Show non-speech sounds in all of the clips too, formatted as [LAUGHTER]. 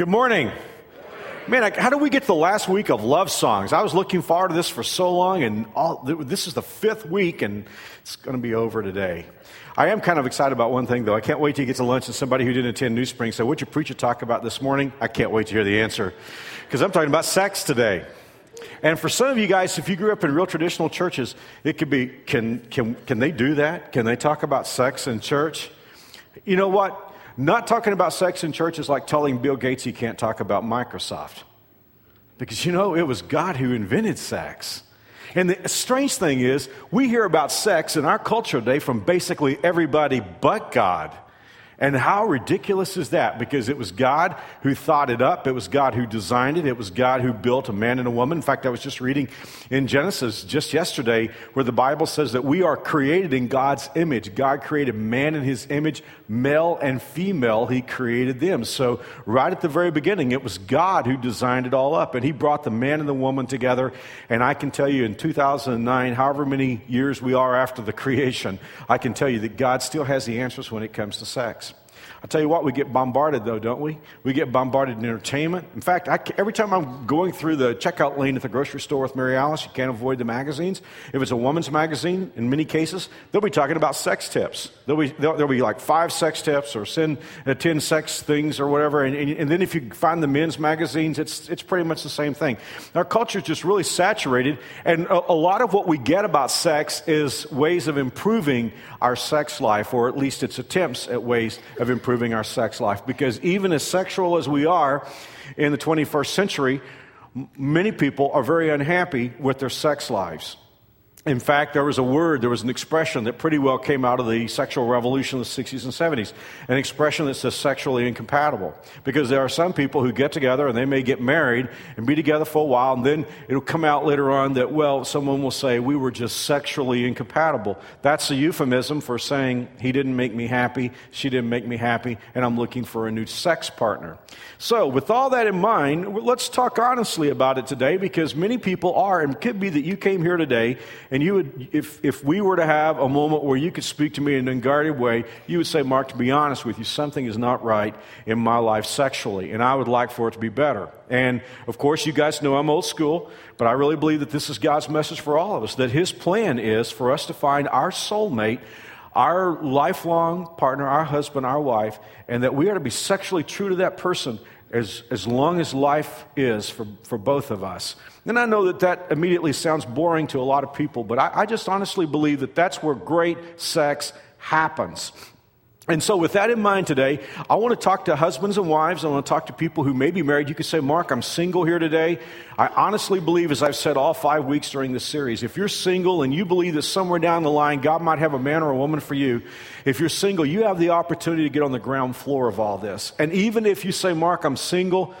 Good morning. Man, how do we get to the last week of love songs? I was looking forward to this for so long, and all, this is the fifth week, and it's going to be over today. I am kind of excited about one thing, though. I can't wait to get to lunch and somebody who didn't attend New Spring. So, what'd your preacher talk about this morning? I can't wait to hear the answer because I'm talking about sex today. And for some of you guys, if you grew up in real traditional churches, it could be can, can, can they do that? Can they talk about sex in church? You know what? Not talking about sex in church is like telling Bill Gates he can't talk about Microsoft. Because you know, it was God who invented sex. And the strange thing is, we hear about sex in our culture today from basically everybody but God. And how ridiculous is that? Because it was God who thought it up. It was God who designed it. It was God who built a man and a woman. In fact, I was just reading in Genesis just yesterday where the Bible says that we are created in God's image. God created man in his image, male and female, he created them. So, right at the very beginning, it was God who designed it all up. And he brought the man and the woman together. And I can tell you in 2009, however many years we are after the creation, I can tell you that God still has the answers when it comes to sex. I tell you what, we get bombarded though, don't we? We get bombarded in entertainment. In fact, I, every time I'm going through the checkout lane at the grocery store with Mary Alice, you can't avoid the magazines. If it's a woman's magazine, in many cases, they'll be talking about sex tips. There'll be, there'll, be like five sex tips or send, uh, 10 sex things or whatever. And, and, and, then if you find the men's magazines, it's, it's pretty much the same thing. Our culture is just really saturated. And a, a lot of what we get about sex is ways of improving our sex life, or at least its attempts at ways of improving our sex life. Because even as sexual as we are in the 21st century, many people are very unhappy with their sex lives. In fact, there was a word, there was an expression that pretty well came out of the sexual revolution of the 60s and 70s, an expression that says sexually incompatible. Because there are some people who get together and they may get married and be together for a while, and then it'll come out later on that, well, someone will say, we were just sexually incompatible. That's a euphemism for saying, he didn't make me happy, she didn't make me happy, and I'm looking for a new sex partner. So, with all that in mind, let's talk honestly about it today because many people are, and it could be that you came here today and you would, if, if we were to have a moment where you could speak to me in an unguarded way, you would say, Mark, to be honest with you, something is not right in my life sexually, and I would like for it to be better. And of course, you guys know I'm old school, but I really believe that this is God's message for all of us that His plan is for us to find our soulmate our lifelong partner, our husband, our wife, and that we are to be sexually true to that person as, as long as life is for, for both of us. And I know that that immediately sounds boring to a lot of people, but I, I just honestly believe that that's where great sex happens. And so, with that in mind today, I want to talk to husbands and wives. I want to talk to people who may be married. You could say, Mark, I'm single here today. I honestly believe, as I've said all five weeks during this series, if you're single and you believe that somewhere down the line God might have a man or a woman for you, if you're single, you have the opportunity to get on the ground floor of all this. And even if you say, Mark, I'm single,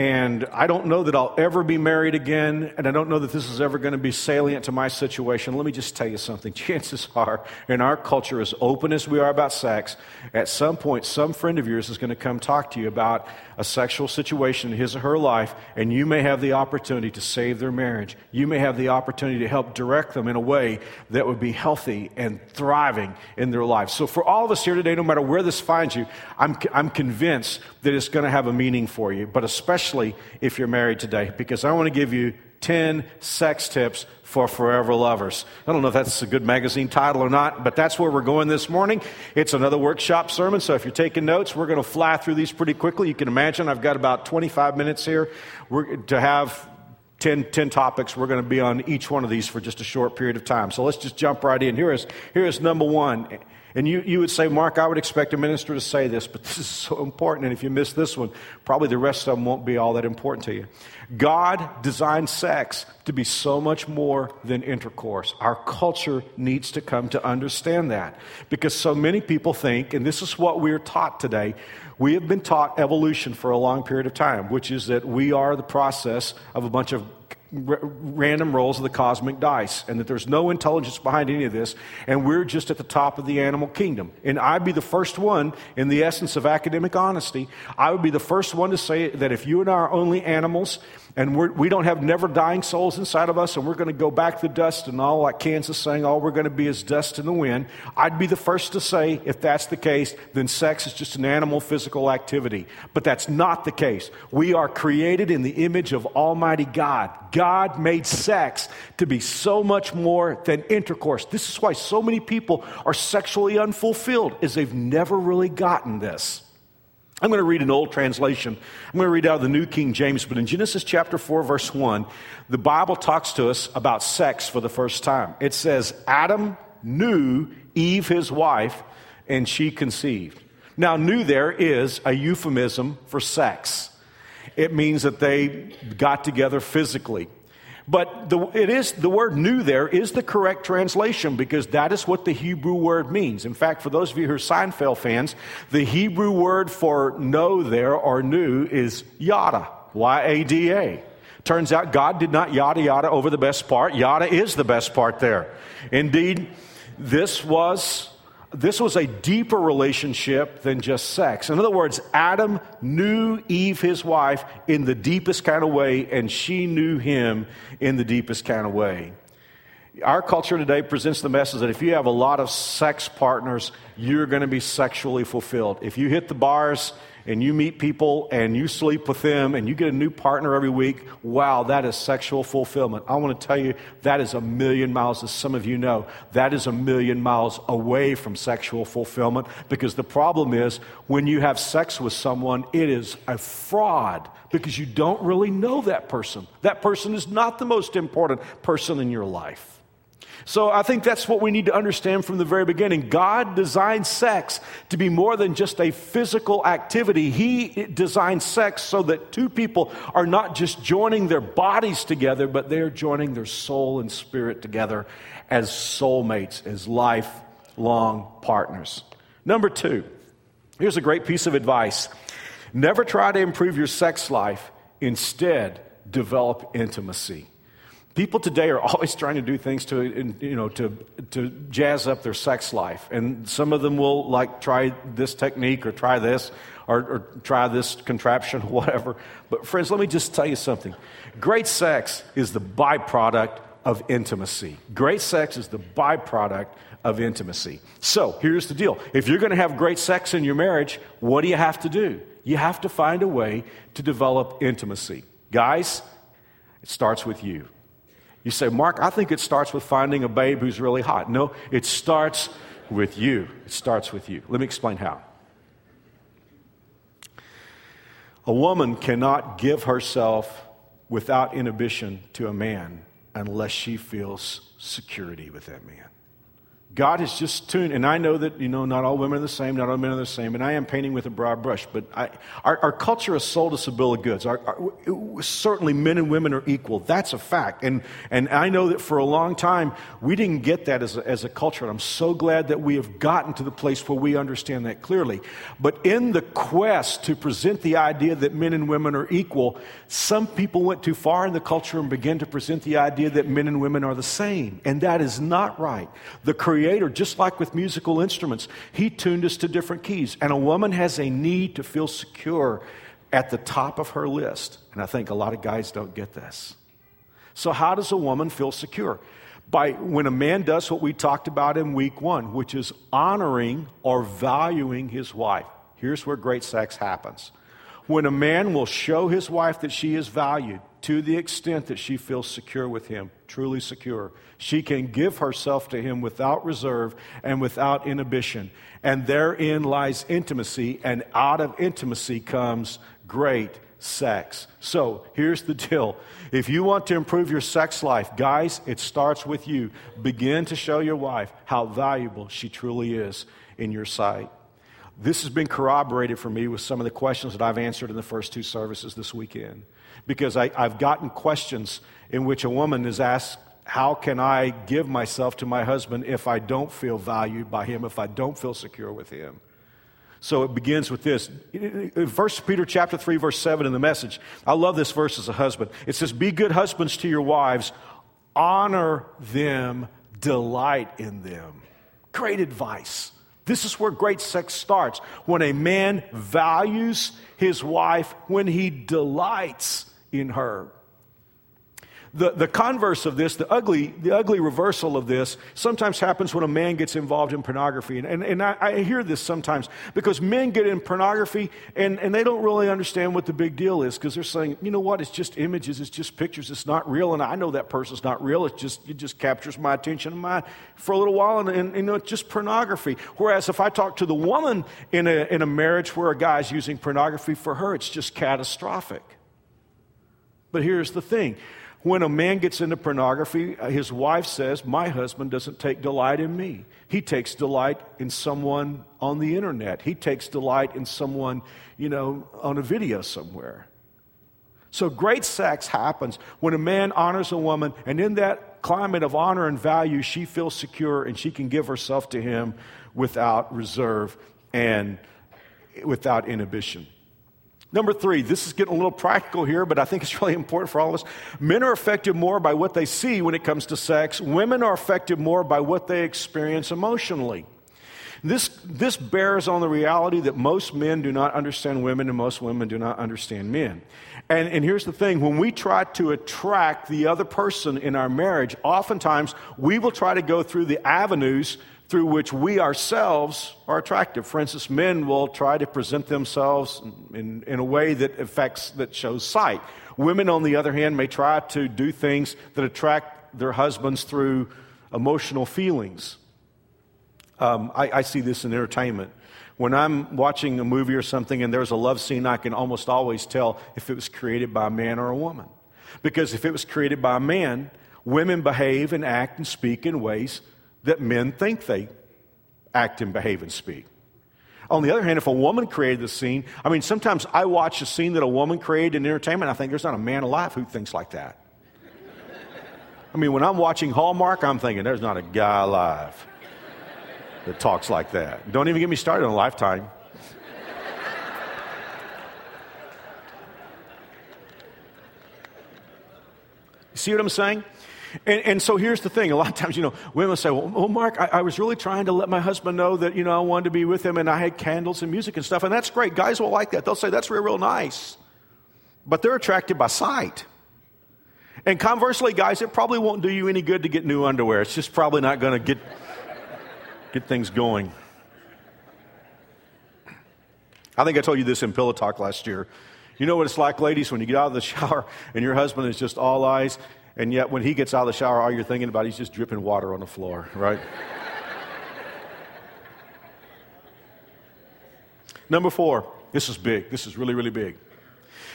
and I don't know that I'll ever be married again, and I don't know that this is ever going to be salient to my situation. Let me just tell you something. [LAUGHS] Chances are, in our culture, as open as we are about sex, at some point, some friend of yours is going to come talk to you about a sexual situation in his or her life, and you may have the opportunity to save their marriage. You may have the opportunity to help direct them in a way that would be healthy and thriving in their life. So, for all of us here today, no matter where this finds you, I'm, I'm convinced that it's going to have a meaning for you, but especially if you're married today, because I want to give you 10 sex tips for forever lovers. I don't know if that's a good magazine title or not, but that's where we're going this morning. It's another workshop sermon, so if you're taking notes, we're going to fly through these pretty quickly. You can imagine I've got about 25 minutes here we're, to have 10, 10 topics. We're going to be on each one of these for just a short period of time. So let's just jump right in. Here is, here is number one. And you, you would say, Mark, I would expect a minister to say this, but [LAUGHS] this is so important. And if you miss this one, probably the rest of them won't be all that important to you. God designed sex to be so much more than intercourse. Our culture needs to come to understand that because so many people think, and this is what we're taught today, we have been taught evolution for a long period of time, which is that we are the process of a bunch of r- random rolls of the cosmic dice and that there's no intelligence behind any of this and we're just at the top of the animal kingdom and i'd be the first one in the essence of academic honesty i would be the first one to say that if you and i are only animals and we're, we do not have never dying souls inside of us, and we're going to go back to dust, and all like Kansas saying, all we're going to be is dust in the wind. I'd be the first to say, if that's the case, then sex is just an animal physical activity. But that's not the case. We are created in the image of Almighty God. God made sex to be so much more than intercourse. This is why so many people are sexually unfulfilled, is they've never really gotten this. I'm going to read an old translation. I'm going to read out of the New King James, but in Genesis chapter 4, verse 1, the Bible talks to us about sex for the first time. It says, Adam knew Eve, his wife, and she conceived. Now, knew there is a euphemism for sex. It means that they got together physically. But the, it is, the word new there is the correct translation because that is what the Hebrew word means. In fact, for those of you who are Seinfeld fans, the Hebrew word for know there or new is yada, Y A D A. Turns out God did not yada yada over the best part. Yada is the best part there. Indeed, this was this was a deeper relationship than just sex. In other words, Adam knew Eve, his wife, in the deepest kind of way, and she knew him in the deepest kind of way. Our culture today presents the message that if you have a lot of sex partners, you're going to be sexually fulfilled. If you hit the bars, and you meet people and you sleep with them and you get a new partner every week, wow, that is sexual fulfillment. I want to tell you that is a million miles, as some of you know, that is a million miles away from sexual fulfillment because the problem is when you have sex with someone, it is a fraud because you don't really know that person. That person is not the most important person in your life. So I think that's what we need to understand from the very beginning. God designed sex to be more than just a physical activity. He designed sex so that two people are not just joining their bodies together, but they're joining their soul and spirit together as soulmates, as lifelong partners. Number two, here's a great piece of advice never try to improve your sex life, instead, develop intimacy. People today are [LAUGHS] always trying to do things to, you know, to, to jazz up their sex life. And some of them will like try this technique or try this or, or try this contraption or [LAUGHS] whatever. But friends, let me just tell you something. Great sex is the byproduct of intimacy. Great sex is the byproduct of intimacy. So here's the deal. If you're going to have great sex in your marriage, what do you have to do? You have to find a way to develop intimacy. Guys, it starts with you. You say, Mark, I think it starts with finding a babe who's really hot. No, it starts with you. It starts with you. Let me explain how. A woman cannot give herself without inhibition to a man unless she feels security with that man. God has just tuned, and I know that, you know, not all women are the same, not all men are the same, and I am painting with a broad brush, but I, our, our, culture has sold us a bill of goods. Our, our, certainly, men and women are equal. That's a fact. And, and I know that for a long time, we didn't get that as a, as a culture, and I'm so glad that we have gotten to the place where we understand that clearly. But in the quest to present the idea that men and women are equal, some people went too far in the culture and began to present the idea that men and women are the same, and that is not right. The Creator, just like with musical instruments, He tuned us to different keys. And a woman has a need to feel secure at the top of her list. And I think a lot of guys don't get this. So, how does a woman feel secure? By when a man does what we talked about in week one, which is honoring or valuing his wife. Here's where great sex happens. When a man will show his wife that she is valued to the extent that she feels secure with him, truly secure, she can give herself to him without reserve and without inhibition. And therein lies intimacy, and out of intimacy comes great sex. So here's the deal. If you want to improve your sex life, guys, it starts with you. Begin to show your wife how valuable she truly is in your sight. This has been corroborated for me with some of the questions that I've answered in the first two services this weekend. Because I, have gotten questions in which a woman is asked, how can I give myself to my husband if I don't feel valued by him, if I don't feel secure with him? So it begins with this. First Peter chapter 3, verse 7 in the message. I love this verse as a husband. It says, Be good husbands to your wives, honor them, delight in them. Great advice. This is where great sex starts. When a man values his wife, when he delights in her. The, the converse of this, the ugly, the ugly reversal of this, sometimes happens when a man gets involved in pornography. And, and, and I, I, hear this sometimes because men get in pornography and, and they don't really understand what the big deal is because they're saying, you know what, it's just images, it's just pictures, it's not real. And I know that person's not real. It just, it just captures my attention my, for a little while and, and, you know, it's just pornography. Whereas if I talk to the woman in a, in a marriage where a guy's using pornography, for her, it's just catastrophic. But here's the thing when a man gets into pornography, uh, his wife says, My husband doesn't take delight in me. He takes delight in someone on the internet. He takes delight in someone, you know, on a video somewhere. So great sex happens when a man honors a woman, and in that climate of honor and value, she feels secure and she can give herself to him without reserve and without inhibition. Number three, this is getting a little practical here, but I think it's [LAUGHS] really important for all of us. Men are affected more by what they see when it comes to sex. Women are affected more by what they experience emotionally. This, this bears on the reality that most men do not understand women and most women do not understand men. And, and here's the thing when we try to attract the other person in our marriage, oftentimes we will try to go through the avenues through which we ourselves are attractive. For instance, men will try to present themselves in, in a way that affects, that shows sight. Women, on the other hand, may try to do things that attract their husbands through emotional feelings. Um, I, I see this in entertainment. When I'm watching a movie or something and there's a love scene, I can almost always tell if it was created by a man or a woman. Because if it was created by a man, women behave and act and speak in ways that men think they act and behave and speak. On the other hand, if a woman created the scene, I mean, sometimes I watch a scene that a woman created in entertainment, I think there's not a man alive who thinks like that. I mean, when I'm watching Hallmark, I'm thinking there's not a guy alive that talks like that. Don't even get me started on a Lifetime. See what I'm saying? And, and, so here's the thing. A lot of times, you know, women say, well, Mark, I, I, was really trying to let my husband know that, you know, I wanted to be with him and I had candles and music and stuff. And that's great. Guys will like that. They'll say, that's real, real nice. But they're attracted by sight. And conversely, guys, it probably won't do you any good to get new underwear. It's just probably not going to get, get things going. I think I told you this in Pillow Talk last year. You know what it's like, ladies, when you get out of the [LAUGHS] shower and your husband is just all eyes and yet, when he gets out of the shower, all you're thinking about, he's just dripping water on the floor, right? [LAUGHS] Number four, this is big. This is really, really big.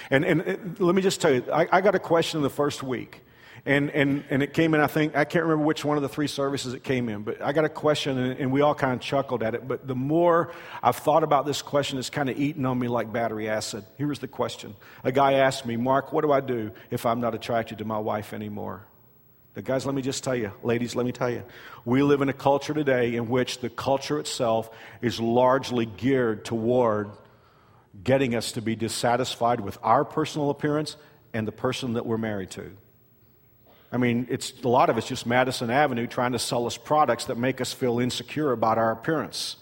And, and, and let me just tell you, I, I got a question in the first week. And, and, and it came in, I think, I can't remember which one of the three services it came in, but I got a question and, and we all kind of chuckled at it. But the more I've thought about this question, it's kind of eaten on me like battery acid. Here was the question A guy asked me, Mark, what do I do if I'm not attracted to my wife anymore? Now, guys, let me just tell you, ladies, let me tell you, we live in a culture today in which the culture itself is largely geared toward getting us to be dissatisfied with our personal appearance and the person that we're married to. I mean, it's, a lot of it's just Madison Avenue trying to sell us products that make us feel insecure about our appearance.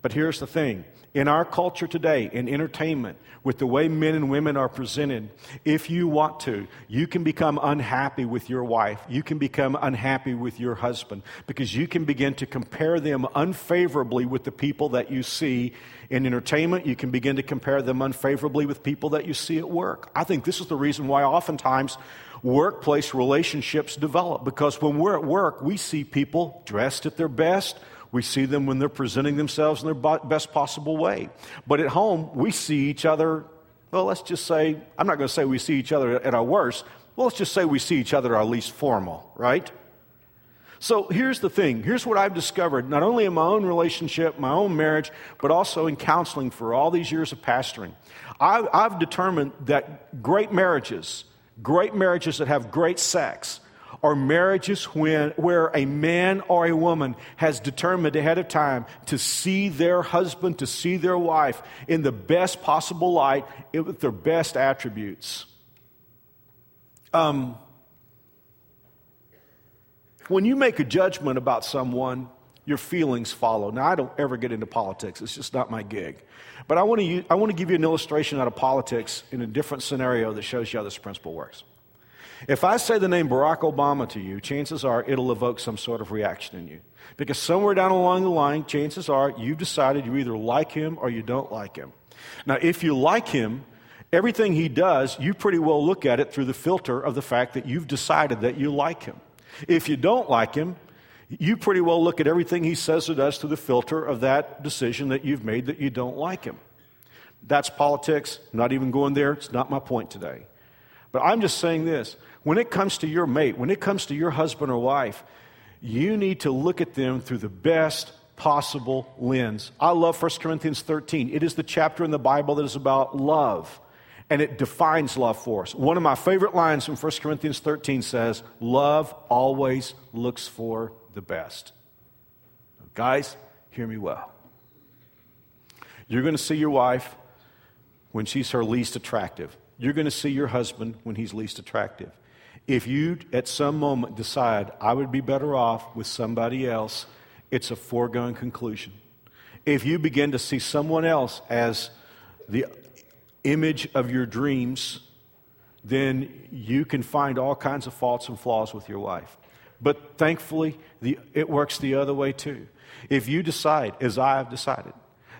But here's the thing in our culture today, in entertainment, with the way men and women are presented, if you want to, you can become unhappy with your wife. You can become unhappy with your husband because you can begin to compare them unfavorably with the people that you see in entertainment. You can begin to compare them unfavorably with people that you see at work. I think this is the reason why oftentimes workplace relationships develop because when we're at work, we see people dressed at their best. We see them when they're presenting themselves in their best possible way. But at home, we see each other, well, let's just say, I'm not going to say we see each other at our worst. Well, let's just say we see each other at our least formal, right? So here's the thing. Here's what I've discovered, not only in my own relationship, my own marriage, but also in counseling for all these years of pastoring. I've, I've determined that great marriages, great marriages that have great sex are marriages when, where a man or a woman has determined ahead of time to see their husband, to see their wife in the best possible light with their best attributes. Um, when you make a judgment about someone, your feelings follow. Now, I don't ever get into politics, it's just not my gig. But I want to, use, I want to give you an illustration out of politics in a different scenario that shows you how this principle works. If I say the name Barack Obama to you, chances are it'll evoke some sort of reaction in you. Because somewhere down along the line, chances are you've decided you either like him or you don't like him. Now, if you like him, everything he does, you pretty well look at it through the filter of the fact that you've decided that you like him. If you don't like him, you pretty well look at everything he says or does through the filter of that decision that you've made that you don't like him. That's politics. not even going there. It's not my point today. But I'm just saying this. When it comes to your mate, when it comes to your husband or wife, you need to look at them through the best possible lens. I love 1 Corinthians 13. It is the chapter in the Bible that is about love, and it defines love for us. One of my favorite lines from 1 Corinthians 13 says, Love always looks for the best. Guys, hear me well. You're going to see your wife when she's her least attractive. You're going to see your husband when he's least attractive. If you at some moment decide, I would be better off with somebody else, it's a foregone conclusion. If you begin to see someone else as the image of your dreams, then you can find all kinds of faults and flaws with your wife. But thankfully, the, it works the other way too. If you decide, as I have decided,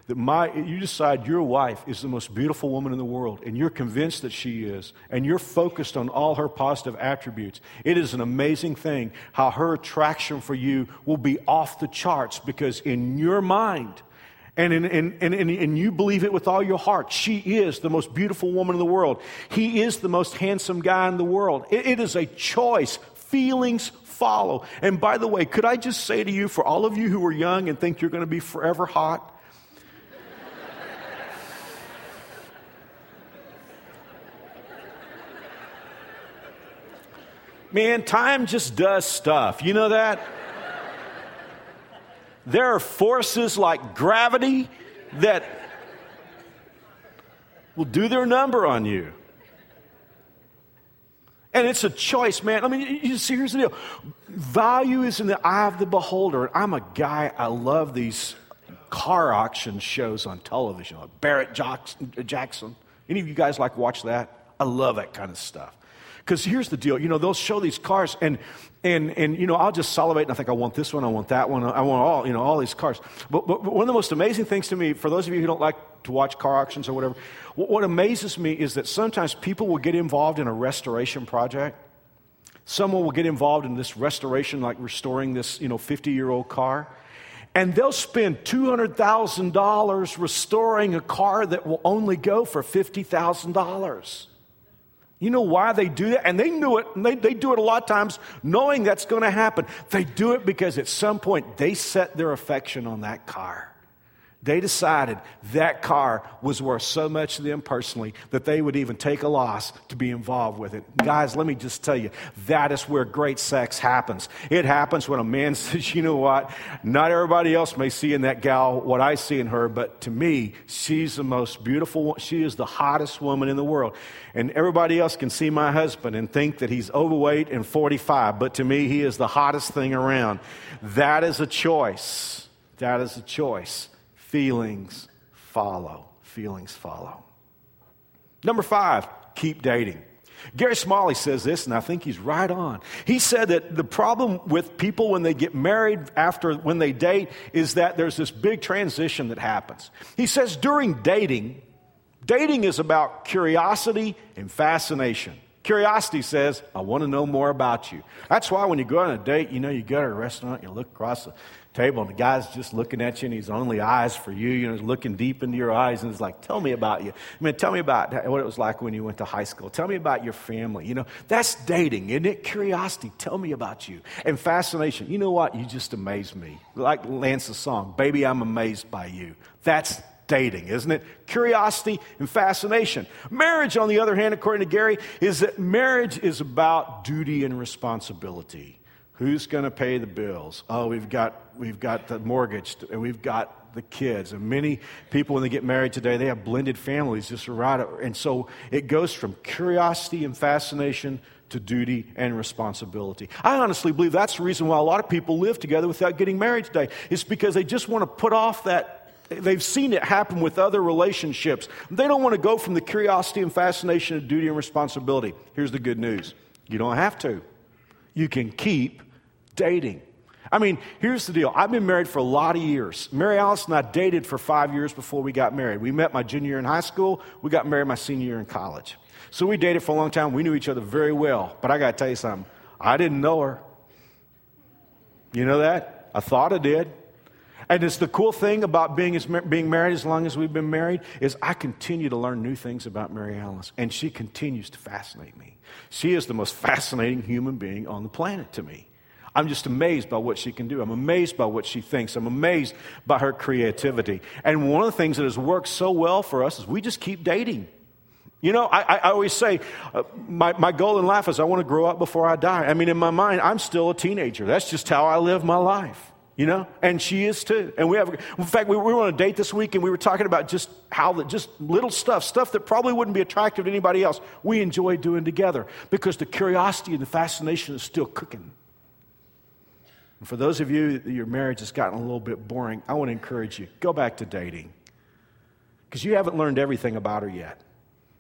that my, you decide your wife is the most beautiful woman in the world, and you're convinced that she is, and you're focused on all her positive attributes, it is an amazing thing how her attraction for you will be off the charts because in your mind, and, in, and, and, and, you believe it with all your heart. She is the most beautiful woman in the world. He is the most handsome guy in the world. it, it is a choice. Feelings follow. And by the way, could I just say to you, for all of you who are young and think you're going to be forever hot, Man, time just does stuff. You know that? There are forces like gravity that will do their number on you. And it's a choice, man. I mean, you see, here's the deal value is in the eye of the beholder. And I'm a guy, I love these car auction shows on television, like Barrett Jackson. Any of you guys like watch that? I love that kind of stuff. Because here's the deal, you know, they'll show these cars, and and and you know, I'll just salivate and I think I want this one, I want that one, I want all you know all these cars. But, but one of the most amazing things to me, for those of you who don't like to watch car auctions or whatever, what, what amazes me is that sometimes people will get involved in a restoration project. Someone will get involved in this restoration, like restoring this you know 50 year old car. And they'll spend $200,000 restoring a car that will only go for $50,000. You know why they do that? And they knew it, and they, they do it a lot of times knowing that's going to happen. They do it because at some point they set their affection on that car. They decided that car was worth so much to them personally that they would even take a loss to be involved with it. Guys, let me just tell you, that is where great sex happens. It happens when a man [LAUGHS] says, you know what, not everybody else may see in that gal what I see in her, but to me, she's the most beautiful, she is the hottest woman in the world. And everybody else can see my husband and think that he's overweight and 45, but to me, he is the hottest thing around. That is a choice. That is a choice. Feelings follow. Feelings follow. Number five, keep dating. Gary Smalley says this, and I think he's right on. He said that the problem with people when they get married after when they date is that there's this big transition that happens. He says during dating, dating is about curiosity and fascination. Curiosity says, I want to know more about you. That's why when you go on a date, you know, you go to a restaurant, you look across the table and the guy's just looking at you and he's only eyes for you, you know, he's looking deep into your eyes and he's like, tell me about you. I mean, tell me about what it was like when you went to high school. Tell me about your family. You know, that's dating, isn't it? Curiosity. Tell me about you. And fascination. You know what? You just amaze me. Like Lance's song, Baby, I'm amazed by you. That's dating, isn't it? Curiosity and fascination. Marriage, on the other hand, according to Gary, is that marriage is about duty and responsibility. Who's going to pay the bills? Oh, we've got, we've got the mortgage, and we've got the kids. And many people, when they get married today, they have blended families just right. And so it goes from curiosity and fascination to duty and responsibility. I honestly believe that's the reason why a lot of people live together without getting married today. It's because they just want to put off that. They've seen it happen with other relationships. They don't want to go from the curiosity and fascination to duty and responsibility. Here's the good news you don't have to. You can keep dating. I mean, here's the deal. I've been married for a lot of years. Mary Alice and I dated for five years before we got married. We met my junior year in high school. We got married my senior year in college. So we dated for a long time. We knew each other very well. But I got to tell you something. I didn't know her. You know that? I thought I did. And it's the cool thing about being, as, being married as long as we've been married is I continue to learn new things about Mary Alice. And she continues to fascinate me. She is the most fascinating human being on the planet to me. I'm just amazed by what she can do. I'm amazed by what she thinks. I'm amazed by her creativity. And one of the things that has worked so well for us is we just keep dating. You know, I, I always say uh, my, my goal in life is I want to grow up before I die. I mean, in my mind, I'm still a teenager. That's just how I live my life, you know? And she is too. And we have, in fact, we, we were on a date this week and we were talking about just how that, just little stuff, stuff that probably wouldn't be attractive to anybody else, we enjoy doing together because the curiosity and the fascination is still cooking. And for those of you that your marriage has gotten a little bit boring, I want to encourage you go back to dating because you haven't learned everything about her yet.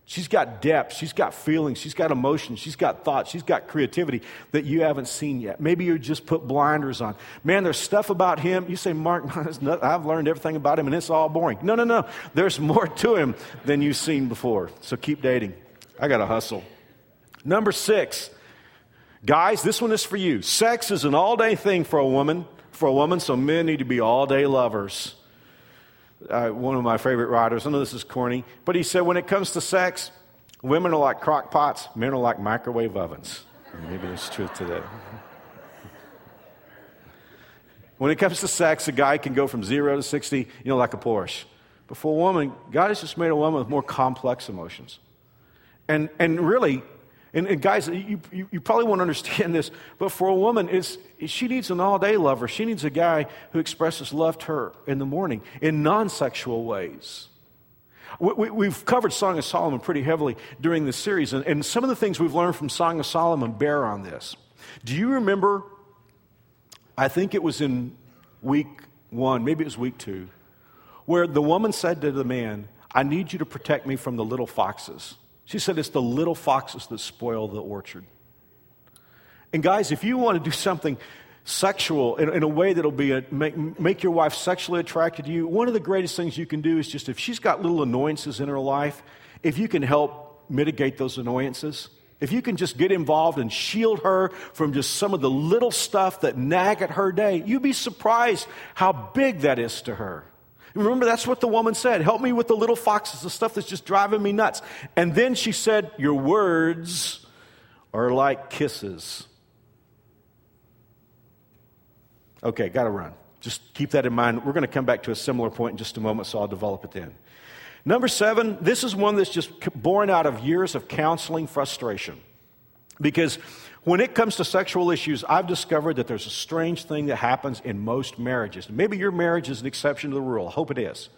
She's got depth, she's got feelings, she's got emotions, she's got thoughts, she's got creativity that you haven't seen yet. Maybe you just put blinders on. Man, there's stuff about him. You say, Mark, [LAUGHS] I've learned everything about him and it's all boring. No, no, no. There's more to him than you've seen before. So keep dating. I got to hustle. Number six, guys, this one is for you. Sex is an all day thing for a woman, for a woman, so men need to be all day lovers uh, one of my favorite writers. I know this is corny, but he said when it comes to sex, women are like crock pots, men are like microwave ovens. Maybe there's truth to that. when it comes to sex, a guy can go from zero to 60, you know, like a Porsche. But for a woman, God has just made a woman with more complex emotions. And, and really, and, and guys, you, you, you, probably won't understand this, but for a woman, is she needs an all day lover. She needs a guy who expresses love to her in the morning in non sexual ways. We, have covered Song of Solomon pretty heavily during this series, and, and some of the things we've learned from Song of Solomon bear on this. Do you remember? I think it was in week one, maybe it was week two, where the woman said to the man, I need you to protect me from the little foxes. She said, It's the little foxes that spoil the orchard. And guys, if you want to do something sexual in, in a way that'll be a, make, make your wife sexually attracted to you, one of the greatest things you can do is just if she's got little annoyances in her life, if you can help mitigate those annoyances, if you can just get involved and shield her from just some of the little stuff that nag at her day, you'd be surprised how big that is to her. Remember, that's what the woman said. Help me with the little foxes, the stuff that's just driving me nuts. And then she said, Your words are like kisses. Okay, got to run. Just keep that in mind. We're going to come back to a similar point in just a moment, so I'll develop it then. Number seven, this is one that's just born out of years of counseling frustration. Because when it comes to sexual issues, I've discovered that there's a strange thing that happens in most marriages. Maybe your marriage is an exception to the rule. I hope it is.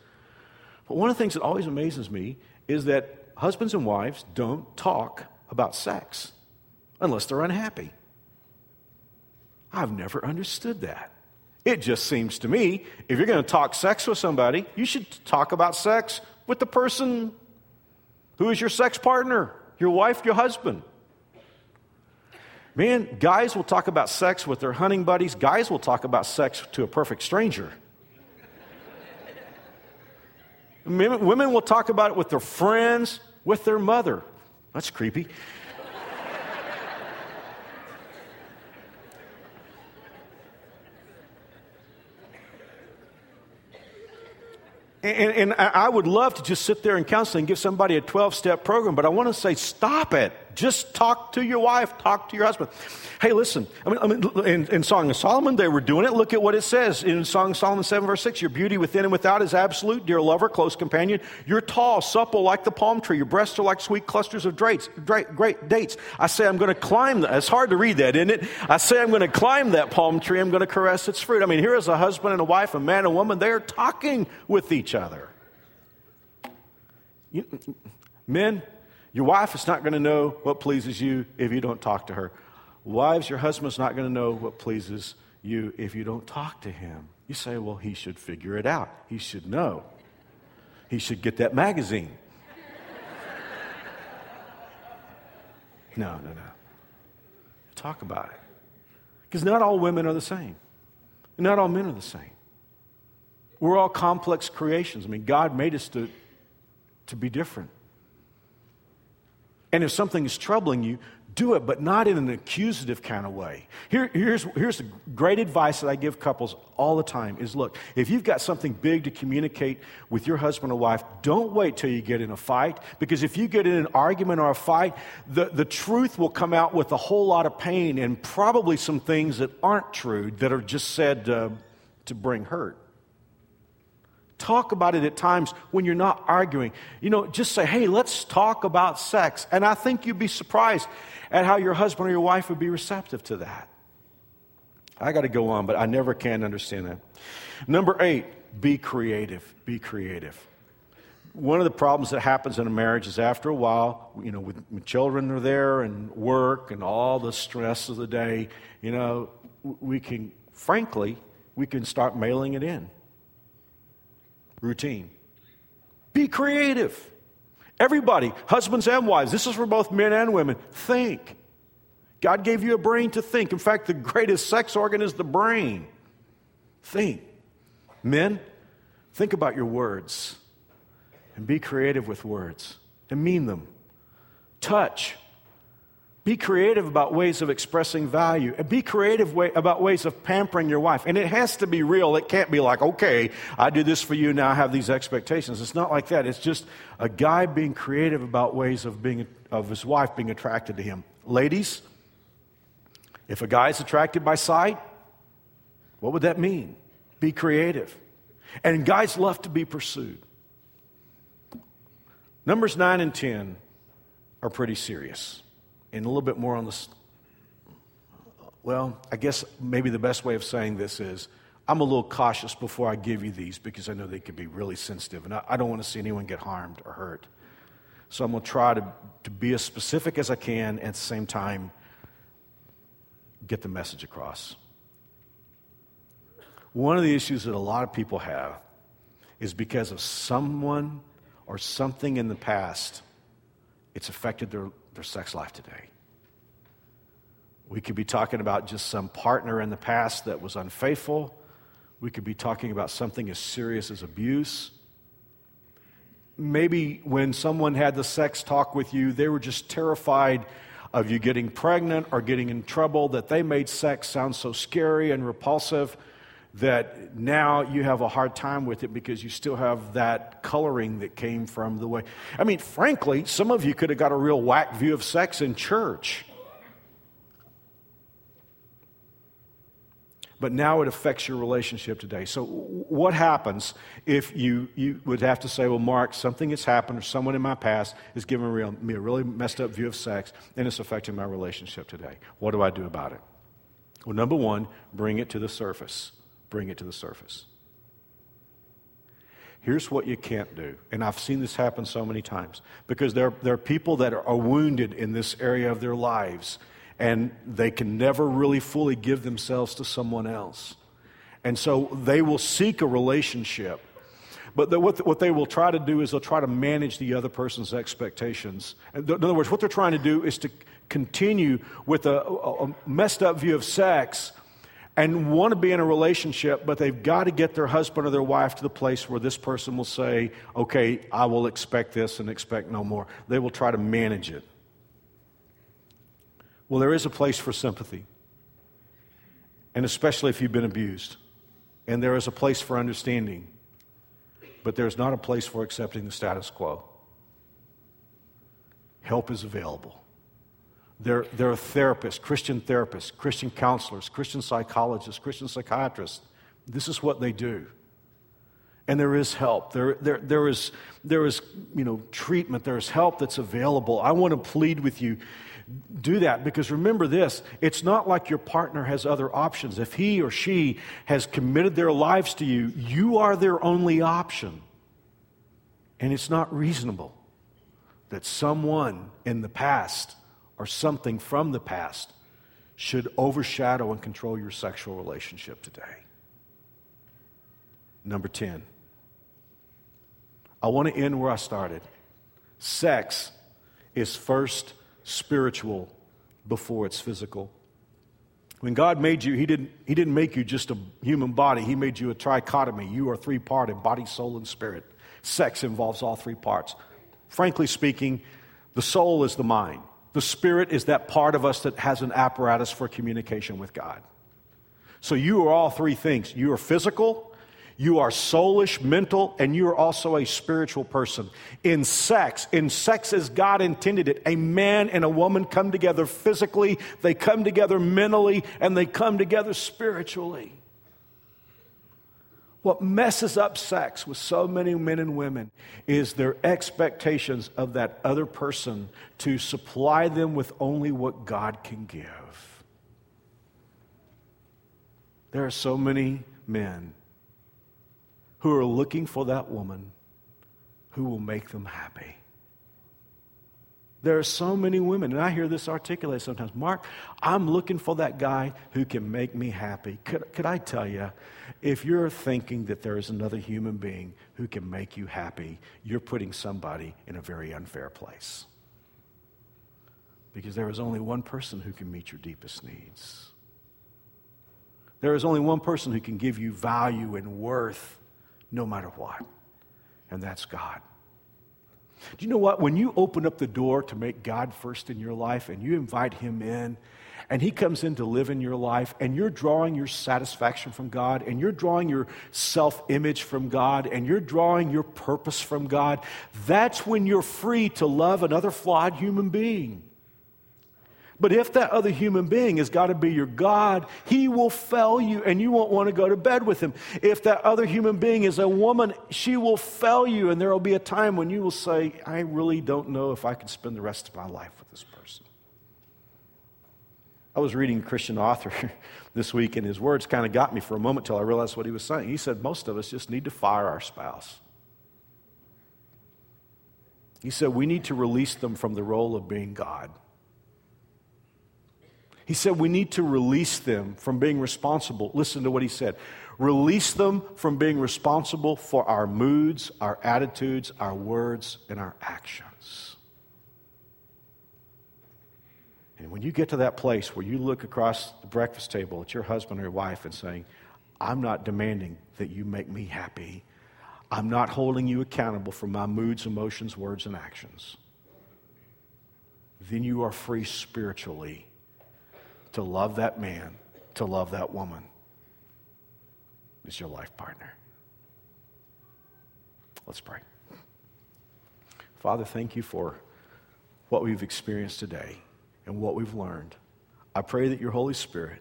But one of the things that always amazes me is that husbands and wives don't talk about sex unless they're unhappy. I've never understood that. It just seems to me if you're going to talk sex with somebody, you should talk about sex with the person who is your sex partner, your wife, your husband. Man, guys will talk about sex with their hunting buddies, guys will talk about sex to a perfect stranger. Women will talk about it with their friends, with their mother. That's creepy. And, and, I would love to just sit there and counsel and give somebody a 12 step program, but I want to say, stop it. Just talk to your wife, talk to your husband. Hey, listen, I mean, I mean in, in Song of Solomon, they were doing it. Look at what it says in Song of Solomon 7, verse 6. Your beauty within and without is absolute, dear lover, close companion. You're tall, supple like the palm tree. Your breasts are like sweet clusters of dates. Great dates. I say, I'm going to climb that. It's hard to read that, isn't it? I say, I'm going to climb that palm tree. I'm going to caress its fruit. I mean, here is a husband and a wife, a man and woman. They are talking with each other. You, men, your wife is not going to know what pleases you if you don't talk to her. Wives, your husband's not going to know what pleases you if you don't talk to him. You say, well, he should figure it out. He should know. He should get that magazine. [LAUGHS] no, no, no. Talk about it. Because not all women are the same, not all men are the same. We're all complex creations. I mean, God made us to to be different. And if something is troubling you, do it, but not in an accusative kind of way. Here, here's, here's the great advice that I give couples all the time is look, if you've got something big to communicate with your husband or wife, don't wait till you get in a fight, because if you get in an argument or a fight, the, the truth will come out with a whole lot of pain and probably some things that aren't true that are just said uh, to bring hurt. Talk about it at times when you're not arguing. You know, just say, hey, let's talk about sex. And I think you'd be surprised at how your husband or your wife would be receptive to that. I got to go on, but I never can understand that. Number eight, be creative. Be creative. One of the problems that happens in a marriage is after a while, you know, when, children are there and work and all the stress of the day, you know, we can, frankly, we can start mailing it in routine. Be creative. Everybody, husbands and wives, this is for both men and women. Think. God gave you a brain to think. In fact, the greatest sex organ is the brain. Think. Men, think about your words and be creative with words and mean them. Touch. Be creative about ways of expressing value. Be creative way, about ways of pampering your wife. And it has to be real. It can't be like, okay, I do this for you, now I have these expectations. It's not like that. It's just a guy being creative about ways of, being, of his wife being attracted to him. Ladies, if a guy is attracted by sight, what would that mean? Be creative. And guys love to be pursued. Numbers 9 and 10 are pretty serious and a little bit more on this. Well, I guess maybe the best way of saying this is I'm a little cautious before I give you these because I know they could be really sensitive, and I, I don't want to see anyone get harmed or hurt. So I'm going to try to, to be as specific as I can and at the same time get the message across. One of the issues that a lot of people have is because of someone or something in the past, it's affected their their sex life today. We could be talking about just some partner in the past that was unfaithful. We could be talking about something as serious as abuse. Maybe when someone had the sex talk with you, they were just terrified of you getting pregnant or getting in trouble, that they made sex sound so scary and repulsive that now you have a hard time with it because you still have that coloring that came from the way. I mean, frankly, some of you could have got a real whack view of sex in church. But now it affects your relationship today. So, what happens if you, you would have to say, Well, Mark, something has happened, or someone in my past has given me a really messed up view of sex, and it's affecting my relationship today? What do I do about it? Well, number one, bring it to the surface bring it to the surface. Here's what you can't do. And I've seen this happen so many times because there, there are people that are wounded in this area of their lives and they can never really fully give themselves to someone else. And so they will seek a relationship. But the, what, what, they will try to do is they'll try to manage the other person's expectations. In other words, what they're trying to do is to continue with a, a messed up view of sex and want to be in a relationship, but they've got to get their husband or their wife to the place where this person will say, okay, I will expect this and expect no more. They will try to manage it. Well, there is a place for sympathy, and especially if you've been abused. And there is a place for understanding, but there's not a place for accepting the status quo. Help is available. They're, they're therapists, Christian therapists, Christian counselors, Christian psychologists, Christian psychiatrists. This is what they do. And there is help. There, there, there, is, there is you know, treatment. There is help that's available. I want to plead with you do that because remember this it's not like your partner has other options. If he or she has committed their lives to you, you are their only option. And it's not reasonable that someone in the past or something from the past should overshadow and control your sexual relationship today. Number 10. I want to end where I started. Sex is first spiritual before it's physical. When God made you, he didn't, he didn't make you just a human body. He made you a trichotomy. You are three parted body, soul, and spirit. Sex involves all three parts. Frankly speaking, the soul is the mind. The spirit is that part of us that has an apparatus for communication with God. So you are all three things. You are physical, you are soulish, mental, and you are also a spiritual person. In sex, in sex as God intended it, a man and a woman come together physically, they come together mentally, and they come together spiritually. What messes up sex with so many men and women is their expectations of that other person to supply them with only what God can give. There are so many men who are looking for that woman who will make them happy. There are so many women, and I hear this articulated sometimes Mark, I'm looking for that guy who can make me happy. Could, could I tell you, if you're thinking that there is another human being who can make you happy, you're putting somebody in a very unfair place. Because there is only one person who can meet your deepest needs. There is only one person who can give you value and worth no matter what, and that's God. Do you know what? When you open up the door to make God first in your life and you invite Him in, and He comes in to live in your life, and you're drawing your satisfaction from God, and you're drawing your self image from God, and you're drawing your purpose from God, that's when you're free to love another flawed human being. But if that other human being has got to be your God, he will fail you and you won't want to go to bed with him. If that other human being is a woman, she will fail you and there will be a time when you will say, I really don't know if I can spend the rest of my life with this person. I was reading a Christian author [LAUGHS] this week and his words kind of got me for a moment till I realized what he was saying. He said, Most of us just need to fire our spouse. He said, We need to release them from the role of being God. He said we need to release them from being responsible. Listen to what he said release them from being responsible for our moods, our attitudes, our words, and our actions. And when you get to that place where you look across the breakfast table at your husband or your wife and saying, I'm not demanding that you make me happy. I'm not holding you accountable for my moods, emotions, words, and actions. Then you are free spiritually to love that man, to love that woman is your life partner. Let's pray. Father, thank you for what we've experienced today and what we've learned. I pray that your Holy Spirit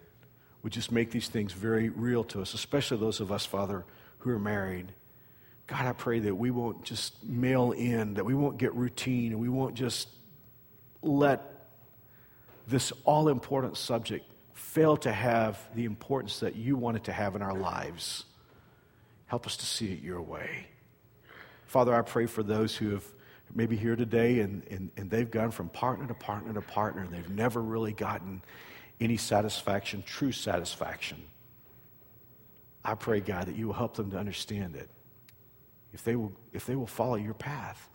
would just make these things very real to us, especially those of us, Father, who are married. God, I pray that we won't just mail in, that we won't get routine, and we won't just let this all important subject fail to have the importance that you want it to have in our lives. Help us to see it your way. Father, I pray for those who have maybe here today and, and, and they've gone from partner to partner to partner and they've never really gotten any satisfaction, true satisfaction. I pray, God, that you will help them to understand it. If they will, if they will follow your path,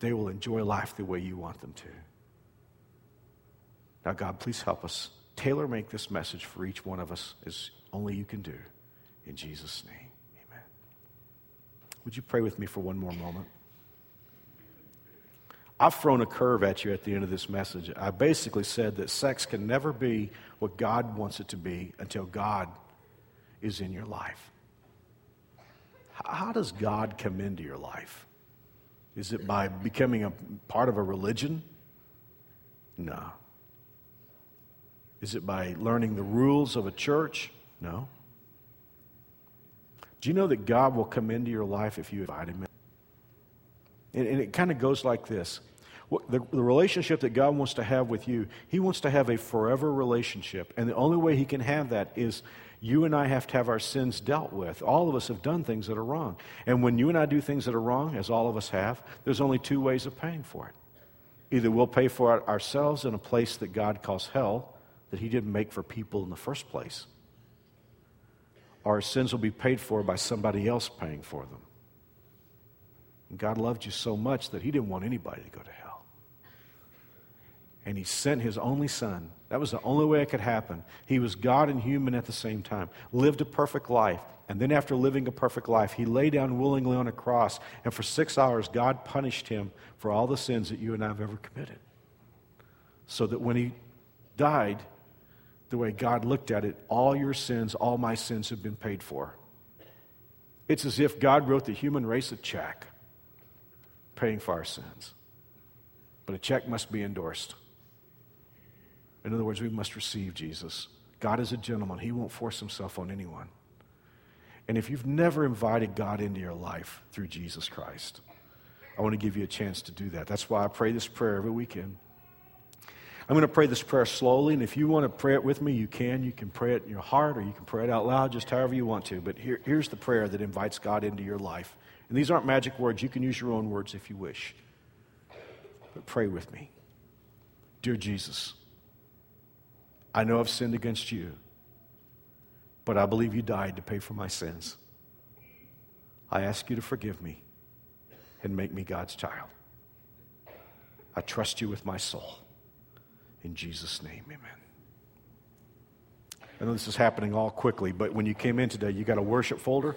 they will enjoy life the way you want them to. Now, God, please help us tailor make this message for each one of us as only you can do. In Jesus' name, amen. Would you pray with me for one more moment? I've thrown a curve at you at the end of this message. I basically said that sex can never be what God wants it to be until God is in your life. How does God come into your life? Is it by becoming a part of a religion? No. Is it by learning the rules of a church? No. Do you know that God will come into your life if you invite Him in? And, and it kind of goes like this the, the relationship that God wants to have with you, He wants to have a forever relationship. And the only way He can have that is you and I have to have our sins dealt with. All of us have done things that are wrong. And when you and I do things that are wrong, as all of us have, there's only two ways of paying for it. Either we'll pay for it ourselves in a place that God calls hell, that He didn't make for people in the first place, our sins will be paid for by somebody else paying for them. And God loved you so much that He didn't want anybody to go to hell and he sent his only son. That was the only way it could happen. He was God and human at the same time, lived a perfect life. And then, after living a perfect life, he lay down willingly on a cross. And for six hours, God punished him for all the sins that you and I have ever committed. So that when he died, the way God looked at it, all your sins, all my sins have been paid for. It's as if God wrote the human race a check paying for our sins. But a check must be endorsed. In other words, we must receive Jesus. God is a gentleman, He won't force Himself on anyone. And if you've never invited God into your life through Jesus Christ, I want to give you a chance to do that. That's why I pray this prayer every weekend. I'm going to pray this prayer slowly, and if you want to pray it with me, you can. You can pray it in your heart or you can pray it out loud, just however you want to. But here, here's the prayer that invites God into your life. And these aren't magic words. You can use your own words if you wish. But pray with me. Dear Jesus, I know I've sinned against you, but I believe you died to pay for my sins. I ask you to forgive me and make me God's child. I trust you with my soul. In Jesus' name, amen. I know this is happening all quickly, but when you came in today, you got a worship folder.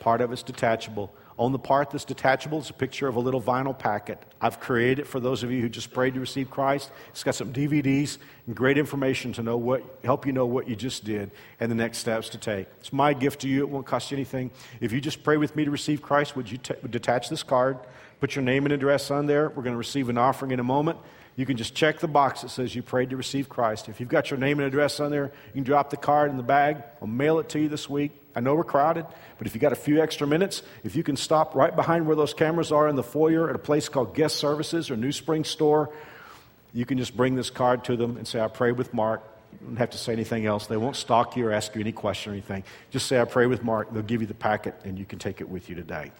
Part of it's detachable. On the part that's detachable is a picture of a little vinyl packet. I've created it for those of you who just prayed to receive Christ. It's got some DVDs and great information to know what, help you know what you just did and the next steps to take. It's my gift to you. It won't cost you anything. If you just pray with me to receive Christ, would you t- detach this card, put your name and address on there? We're going to receive an offering in a moment. You can just check the box that says you prayed to receive Christ. If you've got your name and address on there, you can drop the card in the bag. I'll mail it to you this week. I know we're crowded, but if you got a few extra minutes, if you can stop right behind where those cameras are in the foyer at a place called Guest Services or New Spring Store, you can just bring this card to them and say, I prayed with Mark. You don't have to say anything else. They won't stalk you or ask you any question or anything. Just say, I pray with Mark. They'll give you the packet and you can take it with you today.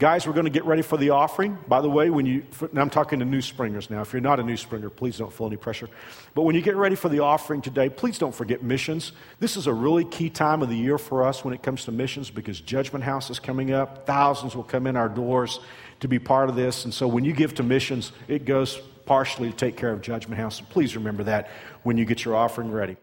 Guys, we're going to get ready for the offering. By the way, when you, I'm talking to new springers now. If you're not a new springer, please don't feel any pressure. But when you get ready for the offering today, please don't forget missions. This is a really key time of the year for us when it comes to missions because Judgment House is coming up. Thousands will come in our doors to be part of this. And so when you give to missions, it goes partially to take care of Judgment House. So please remember that when you get your offering ready.